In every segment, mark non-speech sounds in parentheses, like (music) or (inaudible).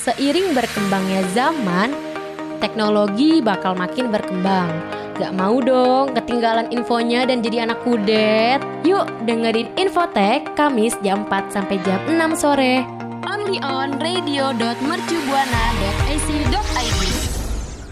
Seiring berkembangnya zaman, teknologi bakal makin berkembang. Gak mau dong ketinggalan infonya dan jadi anak kudet. Yuk dengerin Infotek Kamis jam 4 sampai jam 6 sore. Only on radio.mercubuana.ac.id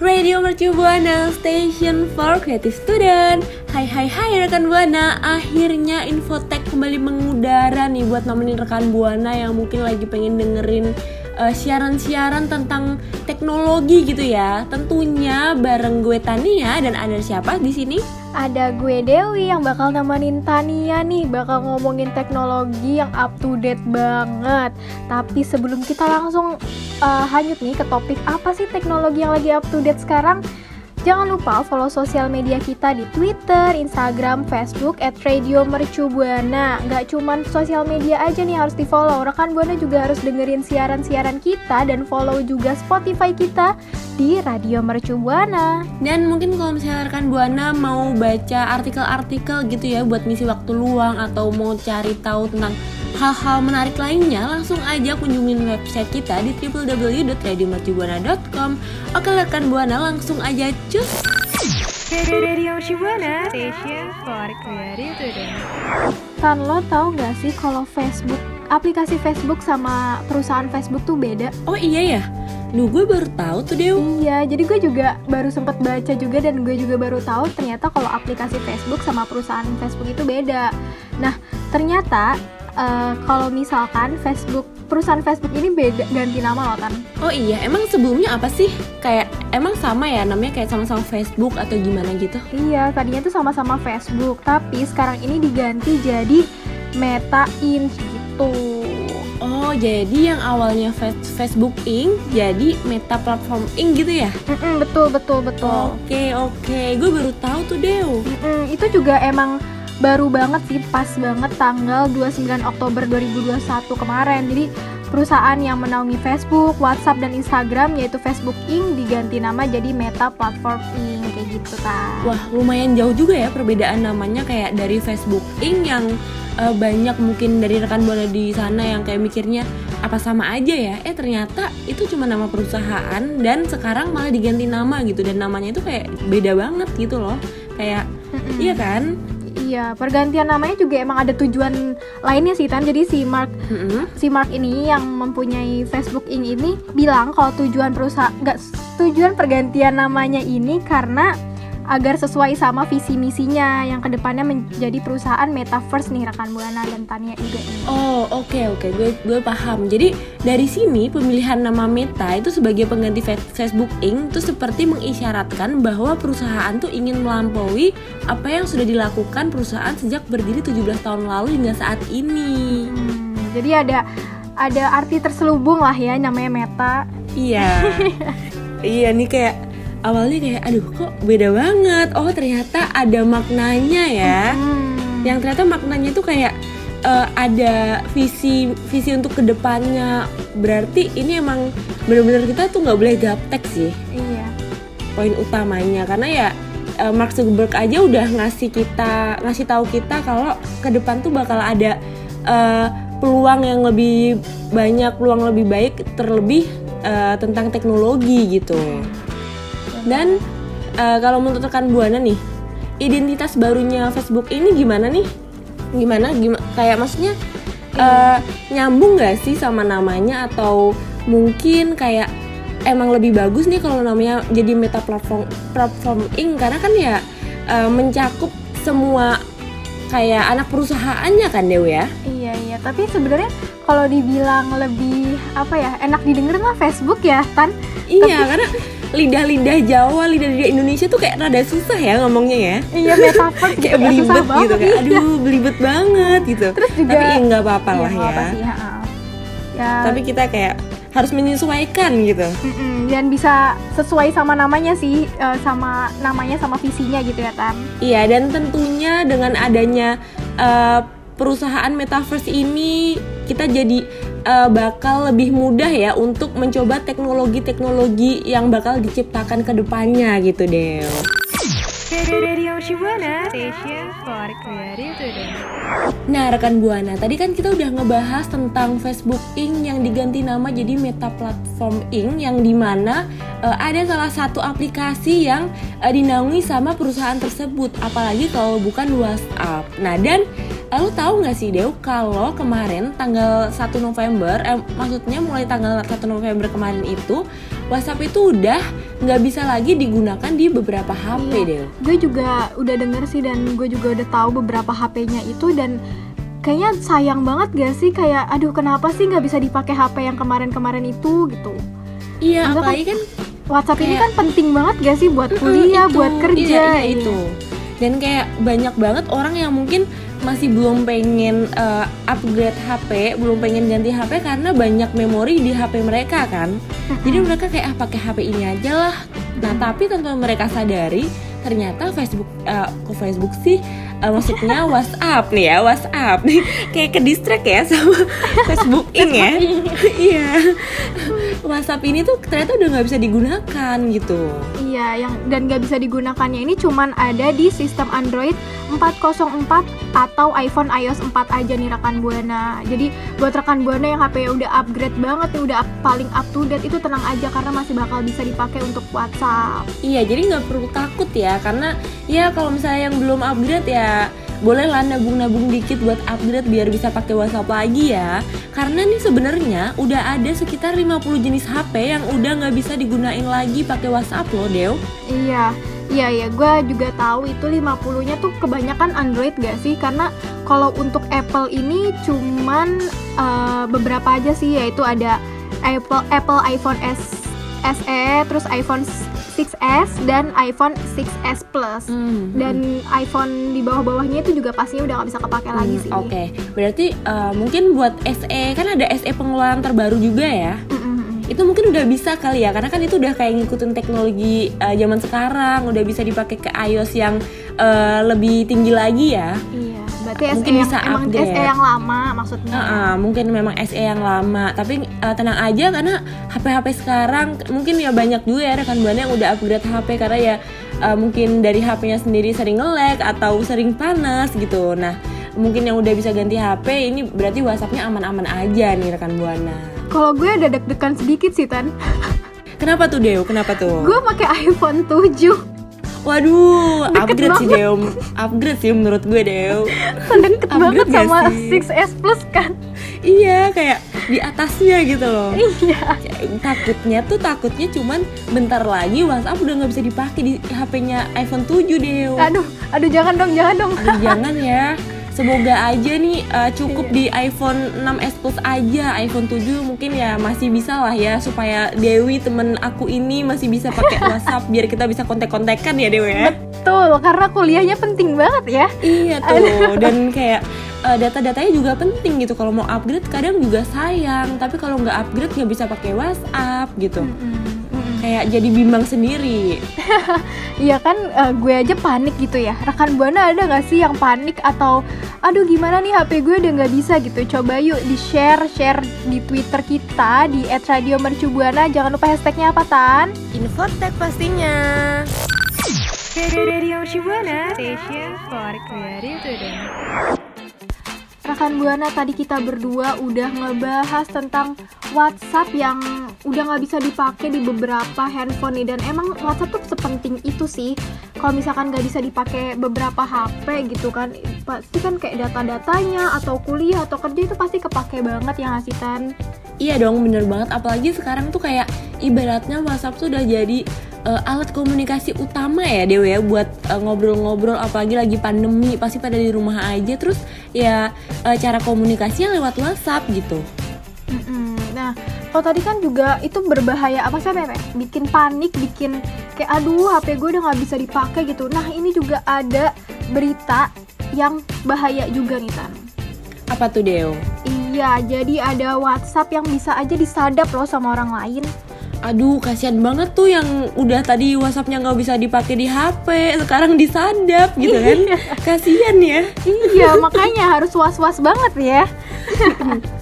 Radio Mercu Buana, station for creative student. Hai hai hai rekan Buana, akhirnya Infotek kembali mengudara nih buat nemenin rekan Buana yang mungkin lagi pengen dengerin uh, siaran-siaran tentang teknologi gitu ya. Tentunya bareng gue Tania dan ada siapa di sini? Ada gue Dewi yang bakal nemenin Tania nih Bakal ngomongin teknologi yang up to date banget Tapi sebelum kita langsung uh, hanyut nih ke topik apa sih teknologi yang lagi up to date sekarang Jangan lupa follow sosial media kita di Twitter, Instagram, Facebook at Radio Mercu Buana. Gak cuman sosial media aja nih harus di follow, rekan Buana juga harus dengerin siaran-siaran kita dan follow juga Spotify kita di Radio Mercu Buana. Dan mungkin kalau misalnya rekan Buana mau baca artikel-artikel gitu ya buat ngisi waktu luang atau mau cari tahu tentang hal-hal menarik lainnya, langsung aja kunjungin website kita di www.radiomercubuana.com. Oke rekan Buana, langsung aja cus. Radio Shibuana, station for creative student. Tan, lo tau gak sih kalau Facebook, aplikasi Facebook sama perusahaan Facebook tuh beda? Oh iya ya? Lu gue baru tahu tuh Dew. Iya, jadi gue juga baru sempat baca juga dan gue juga baru tahu ternyata kalau aplikasi Facebook sama perusahaan Facebook itu beda. Nah, ternyata uh, kalau misalkan Facebook perusahaan Facebook ini beda ganti nama loh kan? Oh iya, emang sebelumnya apa sih? Kayak emang sama ya namanya kayak sama-sama Facebook atau gimana gitu? Iya, tadinya tuh sama-sama Facebook, tapi sekarang ini diganti jadi Meta Inc gitu. Oh, jadi yang awalnya Facebook Inc. jadi Meta Platform Inc. gitu ya? Mm-mm, betul, betul, betul. Oke, okay, oke. Okay. Gue baru tahu tuh, Dew. Mm-mm, itu juga emang baru banget sih pas banget tanggal 29 Oktober 2021 kemarin. Jadi perusahaan yang menaungi Facebook, WhatsApp, dan Instagram yaitu Facebook Inc diganti nama jadi Meta Platform Inc kayak gitu kan wah lumayan jauh juga ya perbedaan namanya kayak dari Facebook Inc yang uh, banyak mungkin dari rekan buana di sana yang kayak mikirnya apa sama aja ya? Eh ternyata itu cuma nama perusahaan dan sekarang malah diganti nama gitu. Dan namanya itu kayak beda banget gitu loh. Kayak mm -mm. iya kan Iya, pergantian namanya juga emang ada tujuan lainnya sih Tan. Jadi si Mark mm-hmm. si Mark ini yang mempunyai Facebook Inc ini bilang kalau tujuan perusahaan nggak tujuan pergantian namanya ini karena agar sesuai sama visi misinya yang ke depannya menjadi perusahaan metaverse nih rekan buana dan Tania juga ini. Oh oke okay, oke okay. gue gue paham. Jadi dari sini pemilihan nama Meta itu sebagai pengganti Facebook Inc itu seperti mengisyaratkan bahwa perusahaan tuh ingin melampaui apa yang sudah dilakukan perusahaan sejak berdiri 17 tahun lalu hingga saat ini. Hmm, jadi ada ada arti terselubung lah ya namanya Meta. Iya. (laughs) iya nih kayak awalnya kayak aduh kok beda banget? Oh ternyata ada maknanya ya. Hmm. yang ternyata maknanya itu kayak uh, ada visi visi untuk ke depannya. Berarti ini emang benar-benar kita tuh nggak boleh gaptek sih. Iya. Poin utamanya. Karena ya uh, Mark Zuckerberg aja udah ngasih kita ngasih tahu kita kalau ke depan tuh bakal ada uh, peluang yang lebih banyak peluang lebih baik terlebih uh, tentang teknologi gitu dan uh, kalau menurut rekan buana nih, identitas barunya Facebook ini gimana nih? Gimana? Gimana? Kayak maksudnya uh, nyambung gak sih sama namanya atau mungkin kayak emang lebih bagus nih kalau namanya jadi meta platform platform ing karena kan ya uh, mencakup semua kayak anak perusahaannya kan Dewi ya iya iya tapi sebenarnya kalau dibilang lebih apa ya enak didengar mah Facebook ya Tan iya tapi... karena (laughs) lidah-lidah Jawa, lidah-lidah Indonesia tuh kayak rada susah ya ngomongnya ya. Iya metafor (laughs) kayak belibet gitu kan. Aduh, belibet banget gitu. Terus juga Tapi ya nggak apa-apa iya, lah ya. Apa sih, ya. ya. Tapi kita kayak harus menyesuaikan gitu. Mm-mm, dan bisa sesuai sama namanya sih, uh, sama namanya sama visinya gitu ya Tan. Iya, dan tentunya dengan adanya uh, perusahaan metaverse ini kita jadi uh, bakal lebih mudah ya untuk mencoba teknologi-teknologi yang bakal diciptakan ke depannya gitu deh. Nah, rekan Buana, tadi kan kita udah ngebahas tentang Facebook Inc yang diganti nama jadi Meta Platform Inc yang di mana uh, ada salah satu aplikasi yang uh, dinaungi sama perusahaan tersebut, apalagi kalau bukan WhatsApp. Nah, dan uh, lo tahu nggak sih Dew kalau kemarin tanggal 1 November, eh, maksudnya mulai tanggal 1 November kemarin itu WhatsApp itu udah nggak bisa lagi digunakan di beberapa HP Iya. deh. gue juga udah denger sih dan gue juga udah tahu beberapa HP-nya itu dan kayaknya sayang banget gak sih kayak aduh kenapa sih nggak bisa dipakai HP yang kemarin-kemarin itu gitu Iya, Maksudnya apalagi kan WhatsApp ini Kayak- kan penting banget gak sih buat kuliah, itu. buat kerja Iya, iya, iya. itu. Dan kayak banyak banget orang yang mungkin masih belum pengen uh, upgrade HP, belum pengen ganti HP karena banyak memori di HP mereka kan. Jadi mereka kayak ah pakai HP ini aja lah. Nah, tapi tanpa mereka sadari ternyata Facebook uh, kok Facebook sih uh, maksudnya WhatsApp nih ya, WhatsApp nih kayak ke distract ya sama (laughs) Facebook ini ya. (laughs) Iya. WhatsApp ini tuh ternyata udah nggak bisa digunakan gitu. Iya, yang dan nggak bisa digunakannya ini cuman ada di sistem Android 404 atau iPhone iOS 4 aja nih rekan Buana. Jadi buat rekan Buana yang HP udah upgrade banget nih, udah up- paling up to date itu tenang aja karena masih bakal bisa dipakai untuk WhatsApp. Iya, jadi nggak perlu takut ya, karena ya kalau misalnya yang belum upgrade ya bolehlah nabung-nabung dikit buat upgrade biar bisa pakai WhatsApp lagi ya. Karena nih sebenarnya udah ada sekitar 50 jenis HP yang udah nggak bisa digunain lagi pakai WhatsApp loh, Dew. Iya, iya ya, gue juga tahu itu 50-nya tuh kebanyakan Android gak sih? Karena kalau untuk Apple ini cuman eh, beberapa aja sih, yaitu ada Apple Apple iPhone S SE, terus iPhone 6s dan iPhone 6s Plus. Hmm, Dan iPhone di bawah-bawahnya itu juga pastinya udah nggak bisa kepake lagi hmm, sih. Oke, berarti eh, mungkin buat SE kan ada SE pengeluaran terbaru juga ya. Mm, mm, mm. Itu mungkin udah bisa kali ya, karena kan itu udah kayak ngikutin teknologi eh, zaman sekarang, udah bisa dipakai ke iOS yang eh, lebih tinggi lagi ya. Iya, berarti SE Mungkin yang bisa emang update. SE yang lama maksudnya. Heeh, mungkin memang SE yang lama, tapi eh, tenang aja karena HP-HP sekarang mungkin ya banyak juga ya rekan buana yang udah upgrade HP karena ya eh, mungkin dari HP-nya sendiri sering nge-lag atau sering panas gitu. Nah, mungkin yang udah bisa ganti HP ini berarti WhatsApp-nya aman-aman aja nih rekan buana. Kalau gue ada deg-degan sedikit sih Tan. Kenapa tuh Deo? Kenapa tuh? gue pakai iPhone 7 Waduh, Deket upgrade sih banget. Deo. Upgrade sih menurut gue Deo. deket banget sama sih? 6S Plus kan iya, kayak di atasnya gitu loh. iya takutnya tuh takutnya cuman bentar lagi WhatsApp udah nggak bisa dipakai di HP-nya iPhone 7 deh. aduh aduh jangan dong jangan dong Aduh, jangan ya. (laughs) Semoga aja nih uh, cukup di iPhone 6s Plus aja. iPhone 7 mungkin ya masih bisa lah ya supaya Dewi temen aku ini masih bisa pakai (laughs) WhatsApp biar kita bisa kontek-kontekan ya Dewi ya. betul karena kuliahnya penting banget ya Iya (laughs) tuh dan kayak uh, data-datanya juga penting gitu. Kalau mau upgrade kadang juga sayang, tapi kalau nggak upgrade nggak bisa pakai WhatsApp gitu. Mm-mm, mm-mm. Kayak jadi bimbang sendiri. (laughs) Iya kan eh, gue aja panik gitu ya rekan buana ada nggak sih yang panik atau aduh gimana nih HP gue udah nggak bisa gitu coba yuk di share share di Twitter kita di @radiomercubuana jangan lupa hashtagnya apa tan Infotek pastinya. Radio Shibuana, station for creative. Rekan Buana tadi kita berdua udah ngebahas tentang WhatsApp yang udah nggak bisa dipakai di beberapa handphone nih dan emang WhatsApp tuh sepenting itu sih kalau misalkan nggak bisa dipakai beberapa HP gitu kan pasti kan kayak data-datanya atau kuliah atau kerja itu pasti kepake banget ya nggak sih Tan? Iya dong, bener banget. Apalagi sekarang tuh kayak ibaratnya WhatsApp tuh udah jadi uh, alat komunikasi utama ya Dewi ya buat uh, ngobrol-ngobrol. apalagi lagi pandemi pasti pada di rumah aja. Terus ya uh, cara komunikasinya lewat WhatsApp gitu. Mm-mm. Nah, kalau tadi kan juga itu berbahaya apa sih Pepe? Bikin panik, bikin kayak aduh HP gue udah nggak bisa dipakai gitu. Nah ini juga ada berita yang bahaya juga nih Tan. Apa tuh Deo? Iya, jadi ada WhatsApp yang bisa aja disadap loh sama orang lain. Aduh, kasihan banget tuh yang udah tadi WhatsAppnya nggak bisa dipakai di HP, sekarang disadap gitu kan? kasihan ya. iya, makanya harus was-was banget ya. (laughs)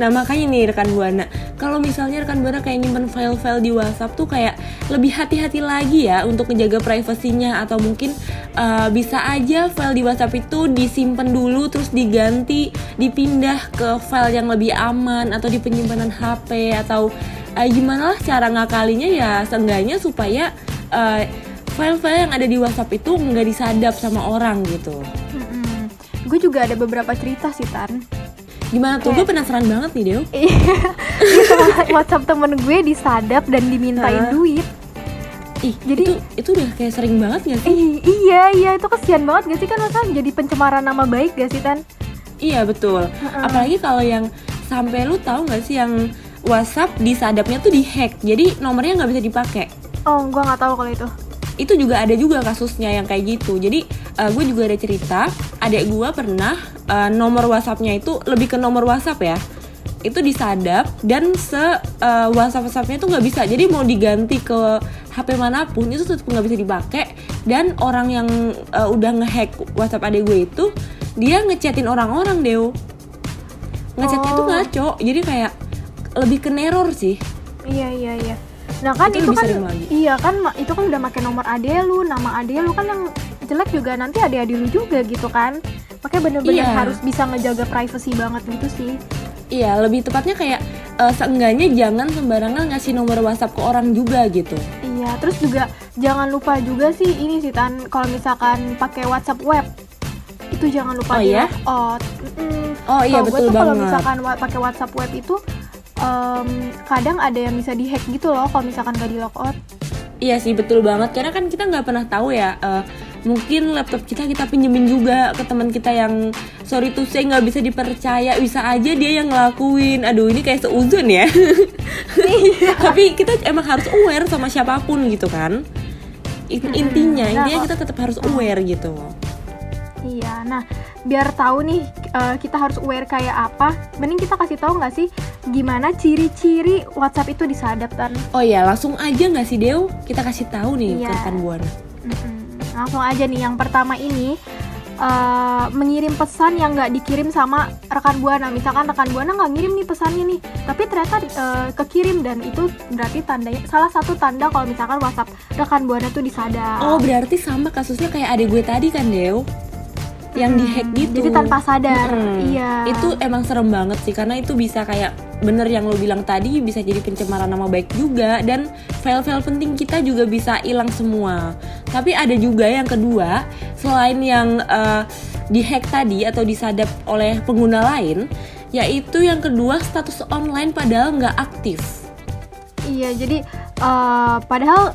Nah makanya nih rekan buana, kalau misalnya rekan buana kayak nyimpen file-file di WhatsApp tuh kayak lebih hati-hati lagi ya untuk menjaga privasinya atau mungkin uh, bisa aja file di WhatsApp itu disimpan dulu terus diganti, dipindah ke file yang lebih aman atau di penyimpanan HP atau uh, gimana lah cara ngakalinya ya seenggaknya supaya uh, file-file yang ada di WhatsApp itu nggak disadap sama orang gitu. Gue juga ada beberapa cerita sih Tan Gimana tuh? Gue penasaran banget nih, Dew. Iya, (laughs) WhatsApp temen gue disadap dan dimintain duit. Ih, jadi itu, itu udah kayak sering banget gak sih? I iya, iya, itu kesian banget gak sih kan masa jadi pencemaran nama baik gak sih Tan? Iya betul. Uh-uh. Apalagi kalau yang sampai lu tahu nggak sih yang WhatsApp disadapnya tuh dihack, jadi nomornya nggak bisa dipakai. Oh, gue nggak tahu kalau itu. Itu juga ada juga kasusnya yang kayak gitu. Jadi uh, gue juga ada cerita adek gue pernah uh, nomor WhatsAppnya itu lebih ke nomor WhatsApp ya. Itu disadap dan se uh, WhatsApp WhatsAppnya itu nggak bisa. Jadi mau diganti ke HP mana pun itu tetap nggak bisa dipakai. Dan orang yang uh, udah ngehack WhatsApp adek gue itu dia ngechatin orang-orang deh ngechatnya oh. tuh ngaco. Jadi kayak lebih ke neror sih iya iya iya Nah kan itu, itu kan iya kan itu kan udah pakai nomor ade lu, nama ade lu kan yang jelek juga nanti ade-ade lu juga gitu kan. Makanya bener-bener iya. harus bisa ngejaga privacy banget gitu sih. Iya, lebih tepatnya kayak uh, seenggaknya jangan sembarangan ngasih nomor WhatsApp ke orang juga gitu. Iya, terus juga jangan lupa juga sih ini sih Tan, kalau misalkan pakai WhatsApp web itu jangan lupa oh, ya? Oh, mm, oh iya betul banget. Kalau misalkan pakai WhatsApp web itu um, kadang ada yang bisa dihack gitu loh kalau misalkan gak di logout Iya sih betul banget. Karena kan kita nggak pernah tahu ya uh, mungkin laptop kita kita pinjemin juga ke teman kita yang sorry tuh saya nggak bisa dipercaya. Bisa aja dia yang ngelakuin. Aduh ini kayak seuzon ya. Iya. (laughs) tapi kita emang harus aware sama siapa pun gitu kan. Intinya nah, intinya kita tetap harus aware gitu iya. Nah biar tahu nih uh, kita harus aware kayak apa mending kita kasih tahu nggak sih gimana ciri-ciri WhatsApp itu disadap kan oh ya langsung aja nggak sih Dew kita kasih tahu nih iya. ke rekan buana mm-hmm. langsung aja nih yang pertama ini uh, mengirim pesan yang nggak dikirim sama rekan buana misalkan rekan buana nggak ngirim nih pesannya nih tapi ternyata uh, kekirim dan itu berarti tandanya salah satu tanda kalau misalkan WhatsApp rekan buana tuh disadap. Oh berarti sama kasusnya kayak adik gue tadi kan Dew yang dihack gitu. Jadi tanpa sadar hmm, iya. Itu emang serem banget sih karena itu bisa kayak bener yang lo bilang tadi bisa jadi pencemaran nama baik juga dan file-file penting kita juga bisa hilang semua. Tapi ada juga yang kedua selain yang uh, dihack tadi atau disadap oleh pengguna lain yaitu yang kedua status online padahal nggak aktif. Iya jadi uh, padahal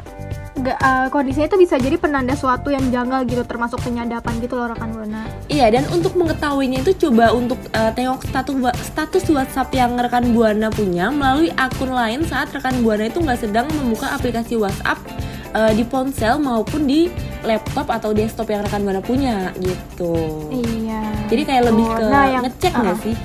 gak, uh, kondisinya itu bisa jadi penanda suatu yang janggal gitu termasuk penyadapan gitu loh rekan buana iya dan untuk mengetahuinya itu coba untuk uh, tengok status status WhatsApp yang rekan buana punya melalui akun lain saat rekan buana itu nggak sedang membuka aplikasi WhatsApp uh, di ponsel maupun di laptop atau desktop yang rekan buana punya gitu. Iya. Jadi kayak lebih ke nah, yang, ngecek nggak uh, sih?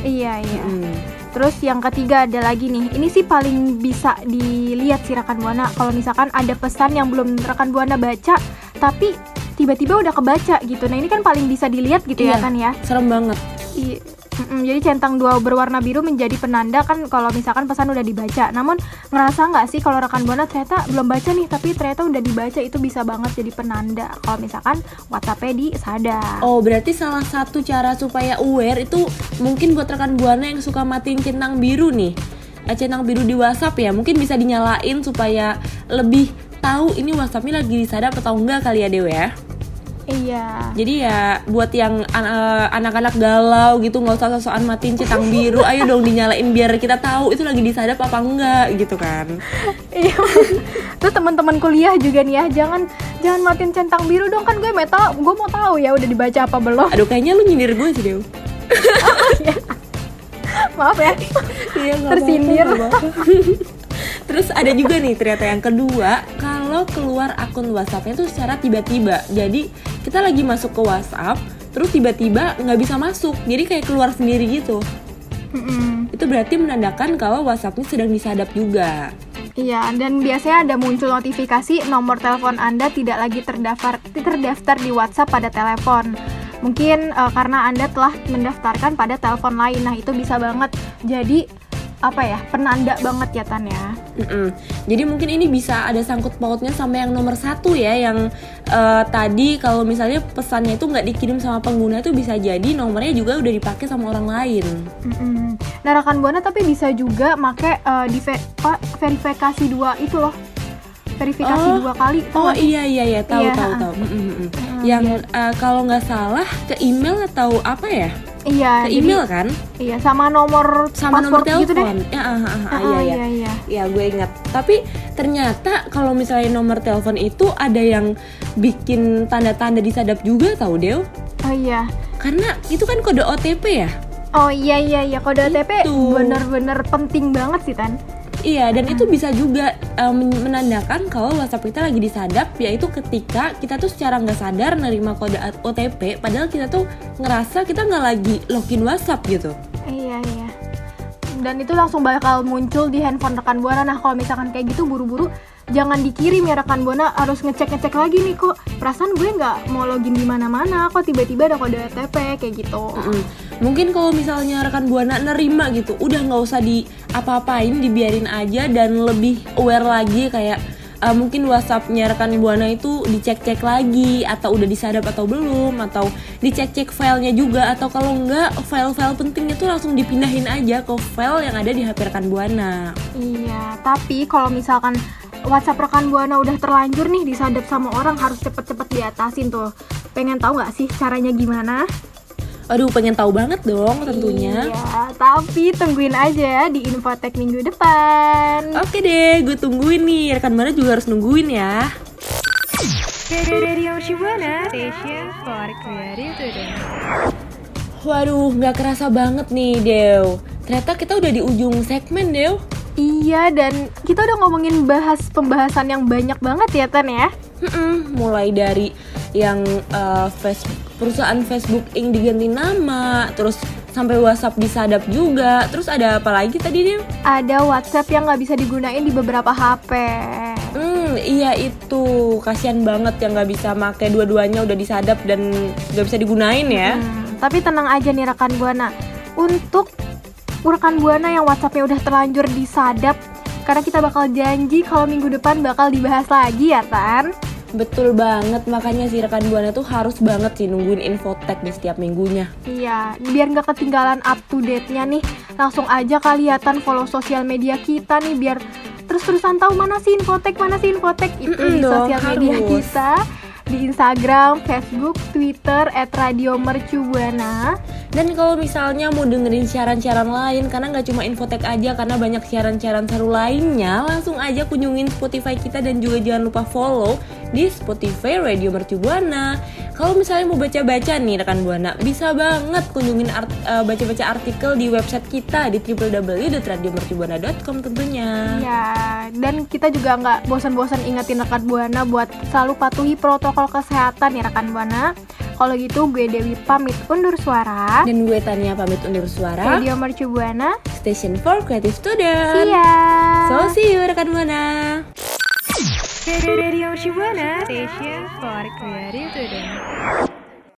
Iya iya. Hmm Terus yang ketiga ada lagi nih, ini sih paling bisa dilihat sih rekan buana. Kalau misalkan ada pesan yang belum rekan buana baca, tapi tiba-tiba udah kebaca gitu. Nah ini kan paling bisa dilihat gitu ya, iya, ya kan ya? Serem banget. Iya Mm-mm, jadi centang dua berwarna biru menjadi penanda kan kalau misalkan pesan udah dibaca. Namun ngerasa nggak sih kalau rekan buana ternyata belum baca nih, tapi ternyata udah dibaca itu bisa banget jadi penanda. Kalau misalkan WhatsApp-nya disadar. Oh berarti salah satu cara supaya aware itu mungkin buat rekan buana yang suka matiin centang biru nih, eh, centang biru di WhatsApp ya, mungkin bisa dinyalain supaya lebih tahu ini WhatsAppnya lagi disadap atau enggak kali ya Dewa ya. Iya. Jadi ya buat yang uh, anak-anak galau gitu nggak usah sosokan matiin cetang biru, ayo dong dinyalain biar kita tahu itu lagi disadap apa enggak gitu kan. Iya. Terus teman-teman kuliah juga nih ya, jangan jangan matiin centang biru dong kan gue tahu, gue mau tahu ya udah dibaca apa belum. Aduh kayaknya lu nyindir gue sih Dew. (laughs) Maaf ya. Iya, Tersindir. Terus ada juga nih ternyata yang kedua, kalau keluar akun WhatsAppnya itu secara tiba-tiba. Jadi kita lagi masuk ke WhatsApp terus tiba-tiba nggak bisa masuk jadi kayak keluar sendiri gitu Mm-mm. itu berarti menandakan kalau WhatsAppnya sedang disadap juga. Iya, dan biasanya ada muncul notifikasi nomor telepon Anda tidak lagi terdaftar terdaftar di WhatsApp pada telepon. Mungkin eh, karena Anda telah mendaftarkan pada telepon lain. Nah, itu bisa banget jadi apa ya? penanda banget ya Tan ya. Mm-mm. Jadi mungkin ini bisa ada sangkut pautnya sama yang nomor satu ya, yang eh, tadi kalau misalnya pesannya itu nggak dikirim sama pengguna itu bisa jadi nomornya juga udah dipakai sama orang lain. Mm-mm. Nah, rekan Buana tapi bisa juga make eh, di verifikasi dua itu loh. Verifikasi Oh. dua kali. Oh sih? iya iya iya tahu Iya, tahu tahu. Mm, mm, mm. Mm, Yang eh, kalau nggak salah ke email atau apa ya? Iya, Ke jadi- email kan? Iya, sama nomor Sama nomor password gitu deh. telepon. Ya, ah, ah, ah, Ah, iya iya. iya, iya. Ya gue ingat. Tapi ternyata kalau misalnya nomor telepon itu ada yang bikin tanda-tanda disadap juga tahu Deo. Oh iya. Karena itu kan kode OTP ya. Oh iya iya iya kode OTP Itu. bener-bener penting banget sih Tan. Iya, dan itu bisa juga men- menandakan kalau WhatsApp kita lagi disadap, yaitu ketika kita tuh secara nggak sadar nerima kode OTP, padahal kita tuh ngerasa kita nggak lagi login WhatsApp gitu. Iya iya. Dan itu langsung bakal muncul di handphone rekan buana. Nah kalau misalkan kayak gitu buru-buru jangan dikirim ya rekan buana harus ngecek-ngecek lagi nih kok. Perasaan gue nggak mau login di mana-mana kok tiba-tiba ada kode OTP kayak gitu. Mm-mm. Mungkin kalau misalnya rekan buana nerima gitu, udah nggak usah di apa-apain, dibiarin aja dan lebih aware lagi kayak uh, mungkin WhatsAppnya rekan buana itu dicek-cek lagi atau udah disadap atau belum atau dicek-cek filenya juga atau kalau enggak file-file pentingnya tuh langsung dipindahin aja ke file yang ada di HP rekan buana. Iya, tapi kalau misalkan WhatsApp rekan buana udah terlanjur nih disadap sama orang harus cepet-cepet diatasin tuh. Pengen tahu nggak sih caranya gimana? Aduh pengen tahu banget dong tentunya. Iya, tapi tungguin aja di Infotek minggu depan. Oke deh, gue tungguin nih. Rekan buana juga harus nungguin ya. Radio Shibuana Station for Creative Student. Waduh, nggak kerasa banget nih, Dew. Ternyata kita udah di ujung segmen, Dew. Iya, dan kita udah ngomongin bahas pembahasan yang banyak banget ya, Tan ya. Mm-mm, mulai dari yang uh, face- perusahaan Facebook Inc diganti nama, terus sampai WhatsApp disadap juga. Terus ada apa lagi tadi, Dew? Ada WhatsApp yang nggak bisa digunain di beberapa HP. Hmm, iya itu. Kasihan banget yang nggak bisa make dua-duanya udah disadap dan nggak bisa digunain ya. Hmm, tapi tenang aja nih rekan Buana. Untuk rekan Buana yang WhatsAppnya udah terlanjur disadap, karena kita bakal janji kalau minggu depan bakal dibahas lagi ya, Tan. Betul banget, makanya si rekan buana tuh harus banget sih nungguin infotek di setiap minggunya. Iya, biar nggak ketinggalan up to date-nya nih, langsung aja kelihatan follow sosial media kita nih biar terus-terusan tahu mana sih infotek, mana sih infotek itu Mm-mm di dong, sosial media harus. kita di Instagram, Facebook, Twitter @radiomercubuana. Dan kalau misalnya mau dengerin siaran-siaran lain karena nggak cuma infotek aja karena banyak siaran-siaran seru lainnya, langsung aja kunjungin Spotify kita dan juga jangan lupa follow di Spotify Radio Mercu Buana. Kalau misalnya mau baca-baca nih rekan Buana, bisa banget kunjungin art- eh, baca-baca artikel di website kita di www.radiomercubuana.com tentunya. Ya, dan kita juga nggak bosan-bosan ingetin rekan Buana buat selalu patuhi protokol kesehatan ya rekan Buana. Kalau gitu gue Dewi pamit undur suara. Dan gue Tania pamit undur suara. Radio Mercu Buana. Station for Creative Student. See ya. So see you rekan Buana. Radio Shibuana Station for Creative Student.